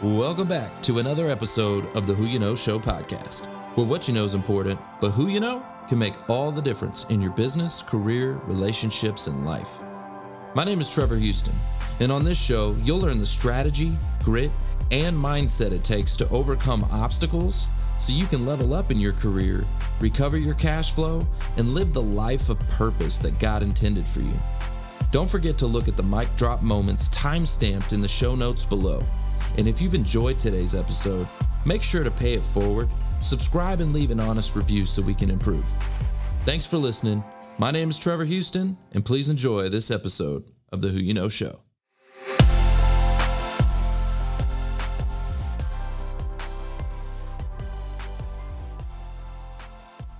Welcome back to another episode of the Who You Know Show podcast, where what you know is important, but who you know can make all the difference in your business, career, relationships, and life. My name is Trevor Houston, and on this show, you'll learn the strategy, grit, and mindset it takes to overcome obstacles so you can level up in your career, recover your cash flow, and live the life of purpose that God intended for you. Don't forget to look at the mic drop moments time stamped in the show notes below. And if you've enjoyed today's episode, make sure to pay it forward, subscribe, and leave an honest review so we can improve. Thanks for listening. My name is Trevor Houston, and please enjoy this episode of the Who You Know Show.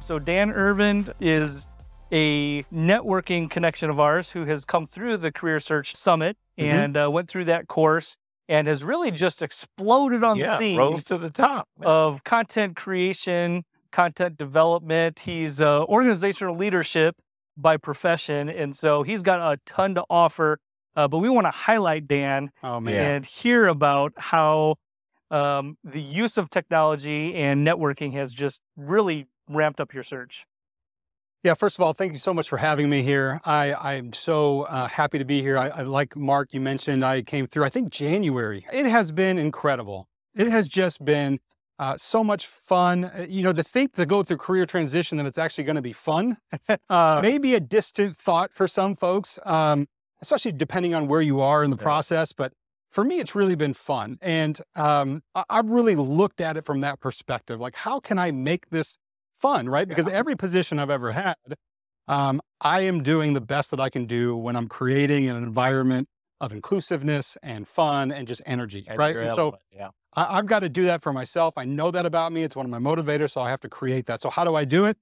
So Dan Irvin is a networking connection of ours who has come through the Career Search Summit Mm-hmm. and uh, went through that course and has really just exploded on the yeah, scene rose to the top. of content creation, content development. He's uh, organizational leadership by profession, and so he's got a ton to offer. Uh, but we want to highlight Dan Oh man. And hear about how um, the use of technology and networking has just really ramped up your search. Yeah, first of all, thank you so much for having me here. I, I'm so uh, happy to be here. I, I like Mark, you mentioned I came through, I think January. It has been incredible. It has just been uh, so much fun. Uh, You know, to think to go through career transition that it's actually going to be fun, uh, maybe a distant thought for some folks, um, especially depending on where you are in the Yeah. process. But for me, it's really been fun. And um, I, I've really looked at it from that perspective. Like, how can I make this fun, right? Because every position I've ever had, um, I am doing the best that I can do when I'm creating an environment of inclusiveness and fun and just energy, And right? And so yeah. I, I've got to do that for myself. I know that about me. It's one of my motivators, so I have to create that. So how do I do it?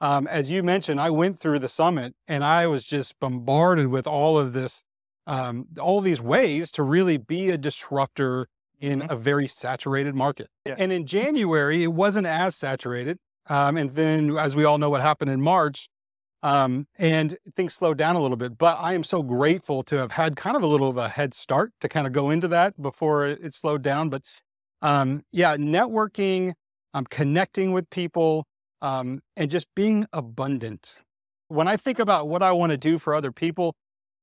Um, as you mentioned, I went through the summit and I was just bombarded with all of this, um, all these ways to really be a disruptor in Mhm. a very saturated market. Yeah. And in January, it wasn't as saturated. Um, and then, as we all know, what happened in March, um, and things slowed down a little bit. But I am so grateful to have had kind of a little of a head start to kind of go into that before it, slowed down. But um, yeah, networking, um, connecting with people, um, and just being abundant. When I think about what I want to do for other people,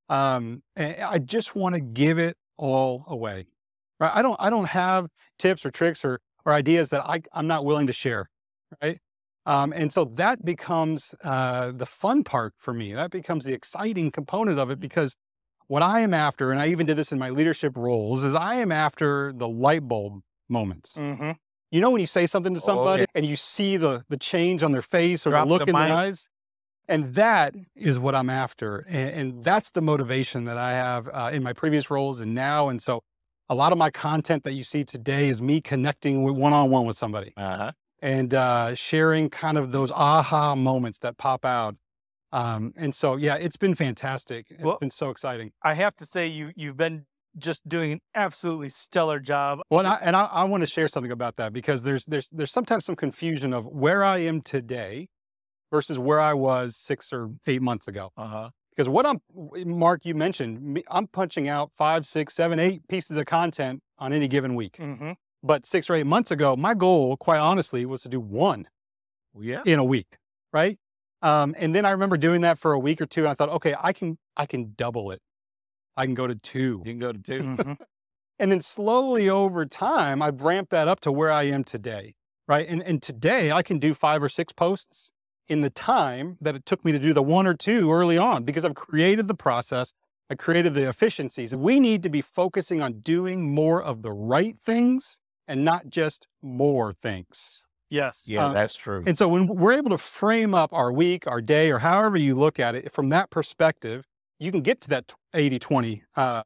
um, I I just want to give it all away. Right? I don't. I don't have tips or tricks or or ideas that I, I'm not willing to share. Right? Um, and so that becomes uh, the fun part for me. That becomes the exciting component of it because what I am after, and I even did this in my leadership roles, is I am after the light bulb moments. Mm-hmm. You know when you say something to Oh, somebody yeah. and you see the the change on their face or Drop the look the in their eyes, and that is what I'm after, and, and that's the motivation that I have uh, in my previous roles and now. And so, a lot of my content that you see today is me connecting one on one with somebody Uh-huh. And uh, sharing kind of those aha moments that pop out. Um, and so, yeah, it's been fantastic. It's Well- been so exciting. I have to say you you've been just doing an absolutely stellar job. Well, and I, and I, I want to share something about that because there's there's there's sometimes some confusion of where I am today versus where I was six or eight months ago. Uh-huh. Because what I'm, Mark, you mentioned, I'm punching out five, six, seven, eight pieces of content on any given week. Mm-hmm. But six or eight months ago, my goal, quite honestly, was to do one yeah. in a week, right? Um, and then I remember doing that for a week or two, and I thought, okay, I can I can double it. I can go to two. You can go to 2 Mm-hmm. And then slowly over time, I've ramped that up to where I am today, right? And, and today I can do five or six posts in the time that it took me to do the one or two early on because I've created the process, I created the efficiencies. We need to be focusing on doing more of the right things and not just more things. Yes. Yeah, Uh, that's true. And so when we're able to frame up our week, our day, or however you look at it from that perspective, you can get to that 80 20 uh,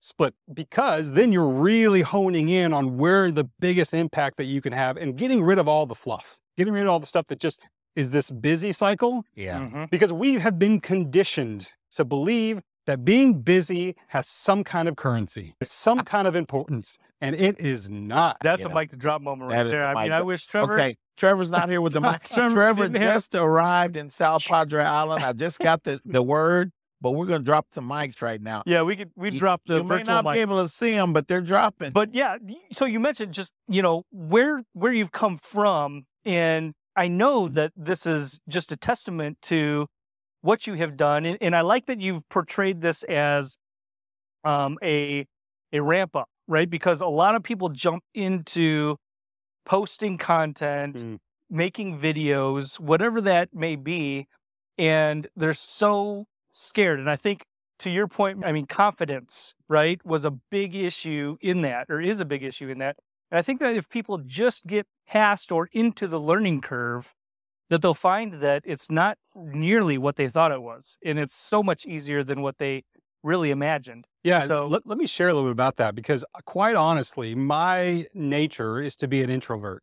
split because then you're really honing in on where the biggest impact that you can have and getting rid of all the fluff, getting rid of all the stuff that just is this busy cycle yeah. Mm-hmm. because we have been conditioned to believe that being busy has some kind of currency, some kind of importance, and it is not. That's a know, mic to drop moment right is there. a I mean, I wish Trevor. Okay. Trevor's not here with the mic. Trevor Trevor didn't have- just arrived in South Padre Island. I just got the, the word. but we're gonna drop some mics right now. Yeah, we could we You- drop the you may not mic. be able to see them, but they're dropping. But yeah, so you mentioned just you know where where you've come from, and I know mm. that this is just a testament to what you have done, and, and I like that you've portrayed this as um, a a ramp up, right? Because a lot of people jump into posting content, Mm. making videos, whatever that may be, and they're so scared. And I think to your point, I mean, confidence, right, was a big issue in that, or is a big issue in that. And I think that if people just get past or into the learning curve, that they'll find that it's not nearly what they thought it was. And it's so much easier than what they really imagined. Yeah, So- let, let me share a little bit about that because, uh, quite honestly, my nature is to be an introvert.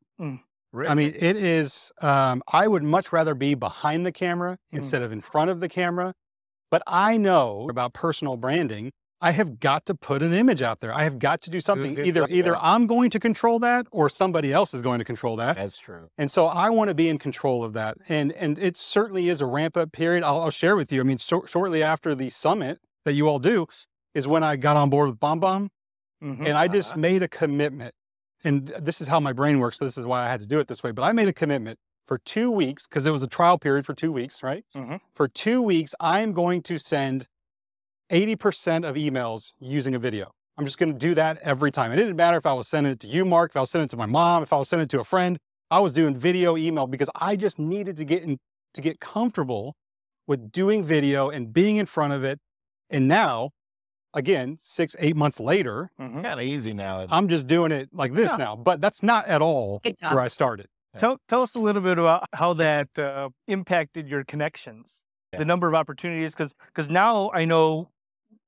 Really? I mean, it is. Um, I would much rather be behind the camera Mhm. instead of in front of the camera. But I know about personal branding. I have got to put an image out there. I have got to do something. good Either job. either I'm going to control that, or somebody else is going to control that. that's true. And so I want to be in control of that. And and it certainly is a ramp up period. I'll, I'll share with you. I mean, so, shortly after the summit that you all do is when I got on board with BombBomb, Mhm. and I just Uh-huh. made a commitment. And this is how my brain works. So this is why I had to do it this way. But I made a commitment for two weeks because it was a trial period for two weeks, right? Mhm. For two weeks, I am going to send 80% of emails using a video. I'm just going to do that every time. It didn't matter if I was sending it to you, Mark, if I was sending it to my mom, if I was sending it to a friend. I was doing video email because I just needed to get in, to get comfortable with doing video and being in front of it. And now, again, six, eight months later, Mhm. Kind of easy now. I'm just doing it like this Yeah. now. But that's not at all where I started. Tell, tell us a little bit about how that uh, impacted your connections, Yeah. the number of opportunities, because now I know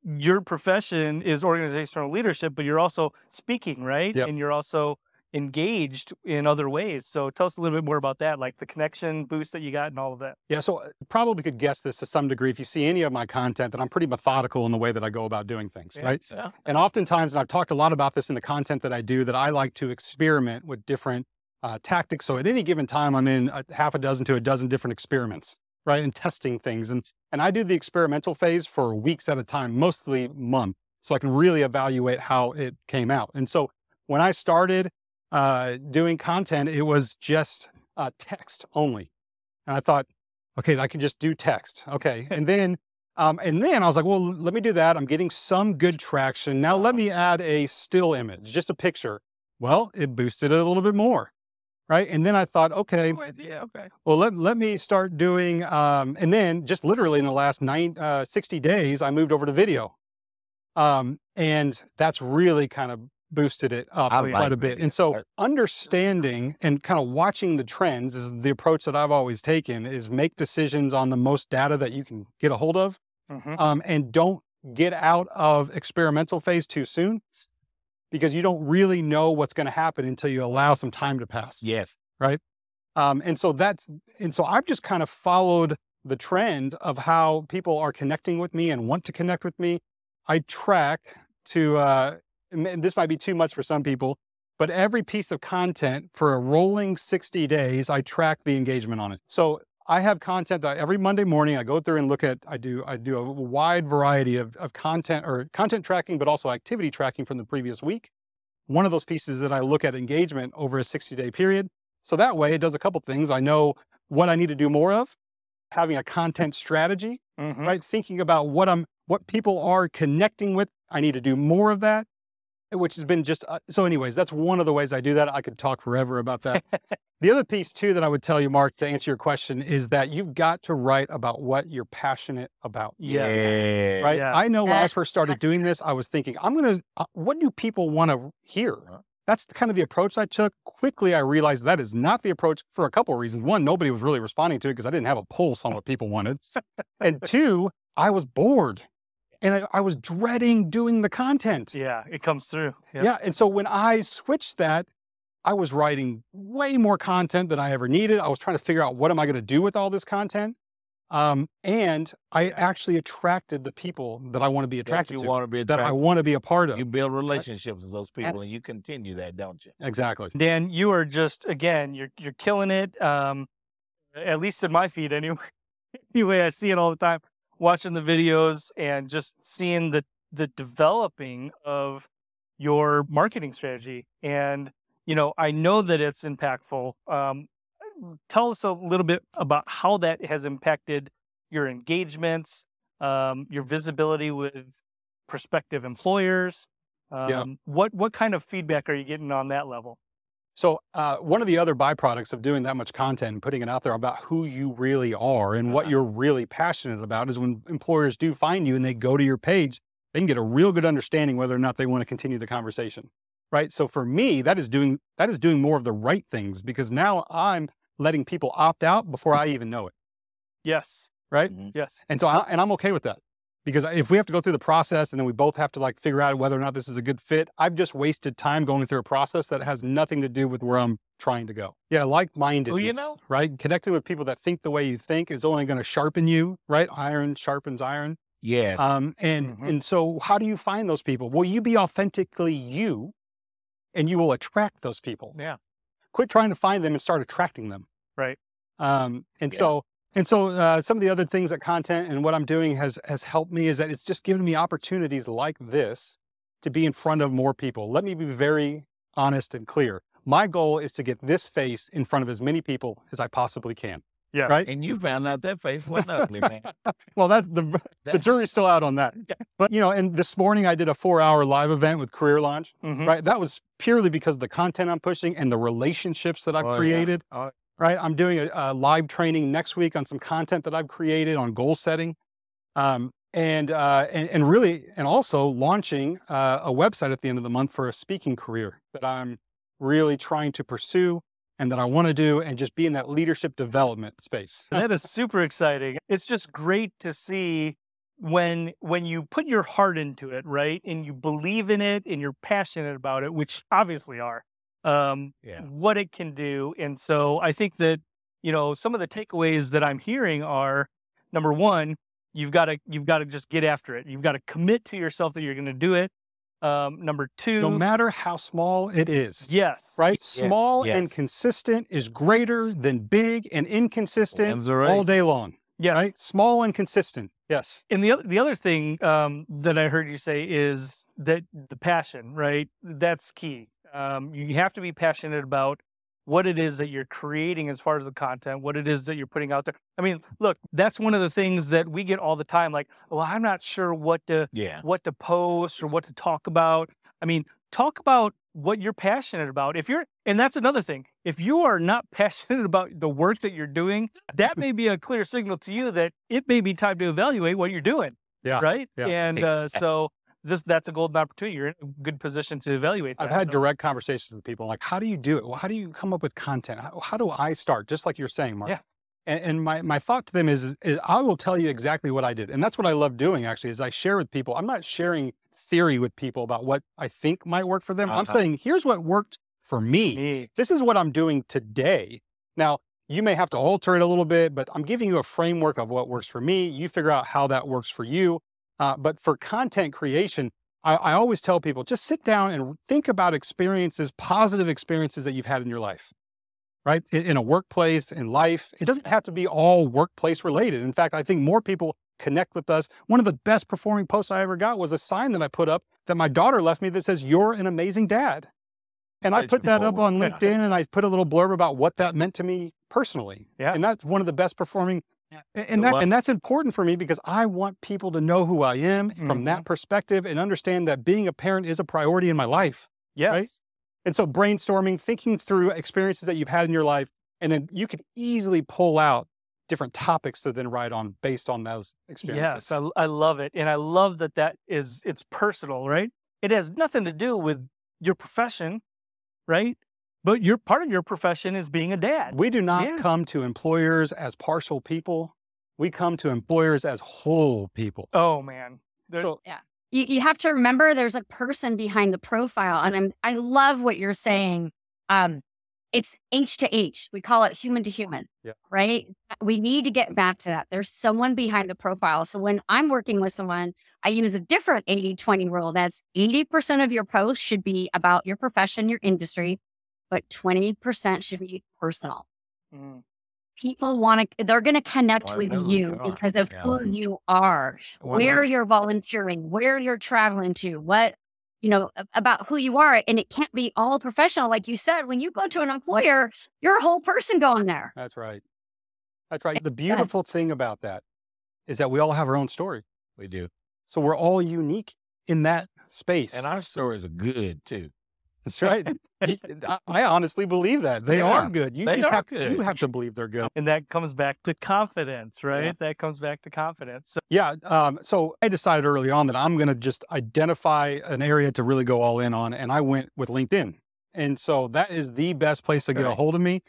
your profession is organizational leadership, but you're also speaking, right? Yep. And you're also engaged in other ways. So tell us a little bit more about that, like the connection boost that you got and all of that. Yeah, so uh, probably could guess this to some degree if you see any of my content that I'm pretty methodical in the way that I go about doing things, Yeah. right? Yeah. And oftentimes, and I've talked a lot about this in the content that I do, that I like to experiment with different uh, tactics. So at any given time, I'm in a half a dozen to a dozen different experiments, right? And testing things. And, and I do the experimental phase for weeks at a time, mostly month, so I can really evaluate how it came out. And so when I started uh, doing content, it was just uh, text only. And I thought, okay, I can just do text. Okay. And then um, and then I was like, well, let me do that. I'm getting some good traction. Now let me add a still image, just a picture. Well, it boosted it a little bit more. Right. And then I thought, okay, Wait, Yeah, okay. well, let, let me start doing, um, and then just literally in the last nine, uh, 60 days, I moved over to video. Um, and that's really kind of boosted it up I quite like a bit. video. And so understanding and kind of watching the trends is the approach that I've always taken is make decisions on the most data that you can get a hold of Mhm. um, and don't get out of experimental phase too soon because you don't really know what's going to happen until you allow some time to pass. Yes. Right. Um, and so that's, and so I've just kind of followed the trend of how people are connecting with me and want to connect with me. I track to, uh, and this might be too much for some people, but every piece of content for a rolling 60 days, I track the engagement on it. So I have content that every Monday morning I go through and look at, I do, I do a wide variety of, of content or content tracking, but also activity tracking from the previous week. One of those pieces that I look at engagement over a 60 day period. So that way it does a couple things. I know what I need to do more of, having a content strategy, Mhm. right? Thinking about what I'm, what people are connecting with. I need to do more of that, which has been just, uh, so anyways, that's one of the ways I do that. I could talk forever about that. the other piece too, that I would tell you, Mark, to answer your question is that you've got to write about what you're passionate about. Yeah. Yeah. Right. Yeah. I know when I first started doing this, I was thinking, I'm going to, uh, what do people want to hear? Uh-huh. That's the, kind of the approach I took. Quickly, I realized that is not the approach for a couple of reasons. One, nobody was really responding to it because I didn't have a pulse on what people wanted. and two, I was bored and I, I was dreading doing the content. Yeah, it comes through. Yep. Yeah. And so when I switched that, I was writing way more content than I ever needed. I was trying to figure out what am I going to do with all this content. Um, and I actually attracted the people that I want to be That attracted you to, want to be that I want to be a part of. You build relationships with those people, and you continue that, don't you? exactly. Dan, you are just again, you're you're killing it. Um, at least in my feed, anyway. anyway, I see it all the time. Watching the videos and just seeing the the developing of your marketing strategy. And you know, I know that it's impactful. Um, tell us a little bit about how that has impacted your engagements, um, your visibility with prospective employers. Um, Yeah. What what kind of feedback are you getting on that level? So, uh, one of the other byproducts of doing that much content and putting it out there about who you really are and what Uh-huh. you're really passionate about is when employers do find you and they go to your page, they can get a real good understanding whether or not they want to continue the conversation. Right. So for me, that is doing that is doing more of the right things because now I'm letting people opt out before I even know it. Yes. Right. Mhm. Yes. And so, I, and I'm okay with that because if we have to go through the process and then we both have to like figure out whether or not this is a good fit, I've just wasted time going through a process that has nothing to do with where I'm trying to go. Yeah, like mindedness, know? right? Connecting with people that think the way you think is only going to sharpen you, right? Iron sharpens iron. Yeah. Um, and Mhm. and so, how do you find those people? Well, you be authentically you, and you will attract those people. yeah. Quit trying to find them and start attracting them. Right. Um, and Yeah. so and so uh, some of the other things that content and what I'm doing has has helped me is that it's just given me opportunities like this to be in front of more people. Let me be very honest and clear. My goal is to get this face in front of as many people as I possibly can. Yes. Right. And you found out that face wasn't ugly, man. Well, that the the jury's still out on that. But you know, and this morning I did a four hour live event with Career Launch. Mhm. Right. That was purely because of the content I'm pushing and the relationships that I've Oh, yeah. created. Oh. Right. I'm doing a, a live training next week on some content that I've created on goal setting. Um, and, uh, and, and really, and also launching uh, a website at the end of the month for a speaking career that I'm really trying to pursue and that I want to do and just be in that leadership development space. that is super exciting. It's just great to see when when you put your heart into it, right? And you believe in it and you're passionate about it, which obviously are. Um Yeah. what it can do. And so I think that, you know, some of the takeaways that I'm hearing are number 1, you've got to you've got to just get after it. You've got to commit to yourself that you're going to do it. Um number 2, No matter how small it is. yes. Right? Small and consistent is greater than big and inconsistent That's right. all day long. Yeah. Right? Small and consistent. Yes. And the other the other thing um, that I heard you say is that the passion, right? That's key. Um, you have to be passionate about what it is that you're creating as far as the content, what it is that you're putting out there. I mean, look, that's one of the things that we get all the time. Like, well, I'm not sure what to Yeah. what to post or what to talk about. I mean, talk about what you're passionate about. If you're, and that's another thing. If you are not passionate about the work that you're doing, that may be a clear signal to you that it may be time to evaluate what you're doing. Yeah, Right. yeah. And uh, so this that's a golden opportunity. You're in a good position to evaluate. That. I've had So- direct conversations with people like, how do you do it? Well, how do you come up with content? How, how do I start? Just like you're saying, Mark. Yeah. And, and my, my thought to them is, is I will tell you exactly what I did. And that's what I love doing actually, is I share with people. I'm not sharing theory with people about what I think might work for them. I'm Uh-huh. saying, here's what worked for me. Me. This is what I'm doing today. Now, you may have to alter it a little bit, but I'm giving you a framework of what works for me. You figure out how that works for you. Uh, but for content creation, I, I always tell people just sit down and think about experiences, positive experiences that you've had in your life, right? In, in a workplace, in life. It doesn't have to be all workplace related. In fact, I think more people connect with us. One of the best performing posts I ever got was a sign that I put up that my daughter left me that says, You're an amazing dad. And I put that up on LinkedIn and I put a little blurb about what that meant to me personally. Yeah. And that's one of the best performing. Yeah. And, that, and that's important for me because I want people to know who I am from Mhm. that perspective and understand that being a parent is a priority in my life. Yes. And so brainstorming, thinking through experiences that you've had in your life, and then you can easily pull out different topics to then write on based on those experiences. Yes, I, I love it, and I love that that is it's personal, right? It has nothing to do with your profession, right? But your part of your profession is being a dad. we do not Yeah. come to employers as partial people. We come to employers as whole people. oh man, There- So you, you have to remember there's a person behind the profile and i'm i love what you're saying um it's h to h we call it human to human Yeah. right we need to get back to that there's someone behind the profile so when i'm working with someone i use a different 80-20 rule that's 80% of your post should be about your profession your industry but 20% should be personal Mm. people want to, they're going to connect Wanna with you you because of Yeah. who you are, Wanna- where you're volunteering, where you're traveling to, what, you know, about who you are. And it can't be all professional. Like you said, when you go to an employer, you're a whole person going there. That's right. That's right. The beautiful thing about that is that we all have our own story. We do. So we're all unique in that space. And our stories are good too. That's right. I honestly believe that they Yeah, are good. You they just are have good. you have to believe they're good. And that comes back to confidence, right? Yeah. That comes back to confidence. So Yeah. Um, so I decided early on that I'm going to just identify an area to really go all in on, and I went with LinkedIn. And so that is the best place to get a hold of me.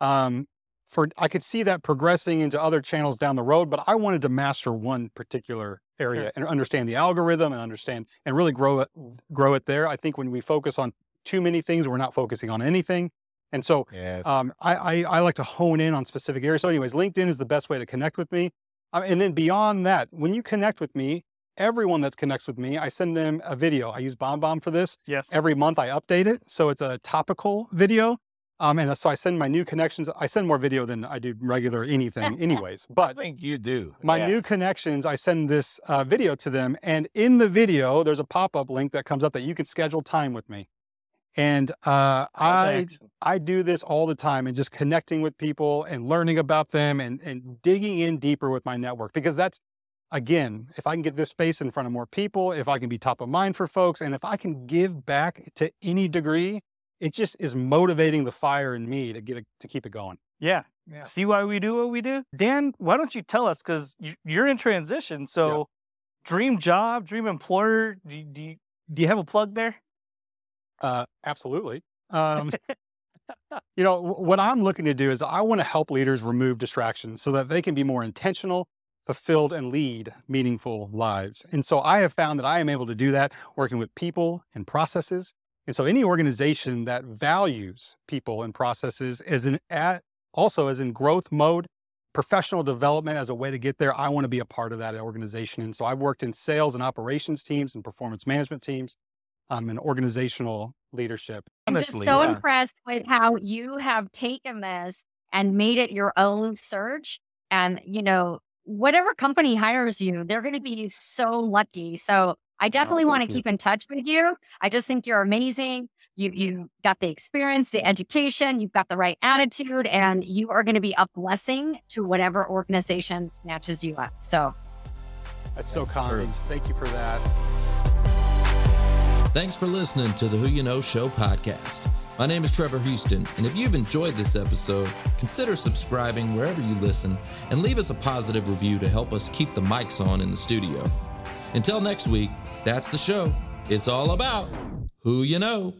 Um, for I could see that progressing into other channels down the road, but I wanted to master one particular area and understand the algorithm and understand and really grow it grow it there. I think when we focus on too many things, we're not focusing on anything. And so Yes. um, I, I, I like to hone in on specific areas. So, anyways, LinkedIn is the best way to connect with me. Uh, and then beyond that, when you connect with me, everyone that connects with me, I send them a video. I use BombBomb for this. yes, Every month I update it. So it's a topical video. Um, and so I send my new connections. I send more video than I do regular anything, anyways. But I think you do. my Yeah. new connections, I send this uh, video to them. And in the video, there's a pop up link that comes up that you can schedule time with me. And uh, I. I do this all the time and just connecting with people and learning about them and, and digging in deeper with my network because that's, again, if I can get this space in front of more people, if I can be top of mind for folks, and if I can give back to any degree, it just is motivating the fire in me to get it, to keep it going. yeah. Yeah. See why we do what we do? Dan, why don't you tell us? Because you're in transition. So, dream job, dream employer. Do do, you, do you have a plug there? Uh, absolutely. Um, you know, wh- what I'm looking to do is I want to help leaders remove distractions so that they can be more intentional, fulfilled, and lead meaningful lives. And so I have found that I am able to do that working with people and processes. And so any organization that values people and processes is in at also as in growth mode, professional development as a way to get there, I want to be a part of that organization. And so I've worked in sales and operations teams and performance management teams um, and organizational leadership. I'm just so yeah. impressed with how you have taken this and made it your own search. And, you know, whatever company hires you, they're going to be so lucky. So I definitely want to keep in touch with you. I just think you're amazing. You you got the experience, the education, you've got the right attitude, and you are going to be a blessing to whatever organization snatches you up. So That's so True. kind. Thank you for that. Thanks for listening to the Who You Know Show podcast. My name is Trevor Houston, and if you've enjoyed this episode, consider subscribing wherever you listen and leave us a positive review to help us keep the mics on in the studio. Until next week, that's the show. It's all about who you know.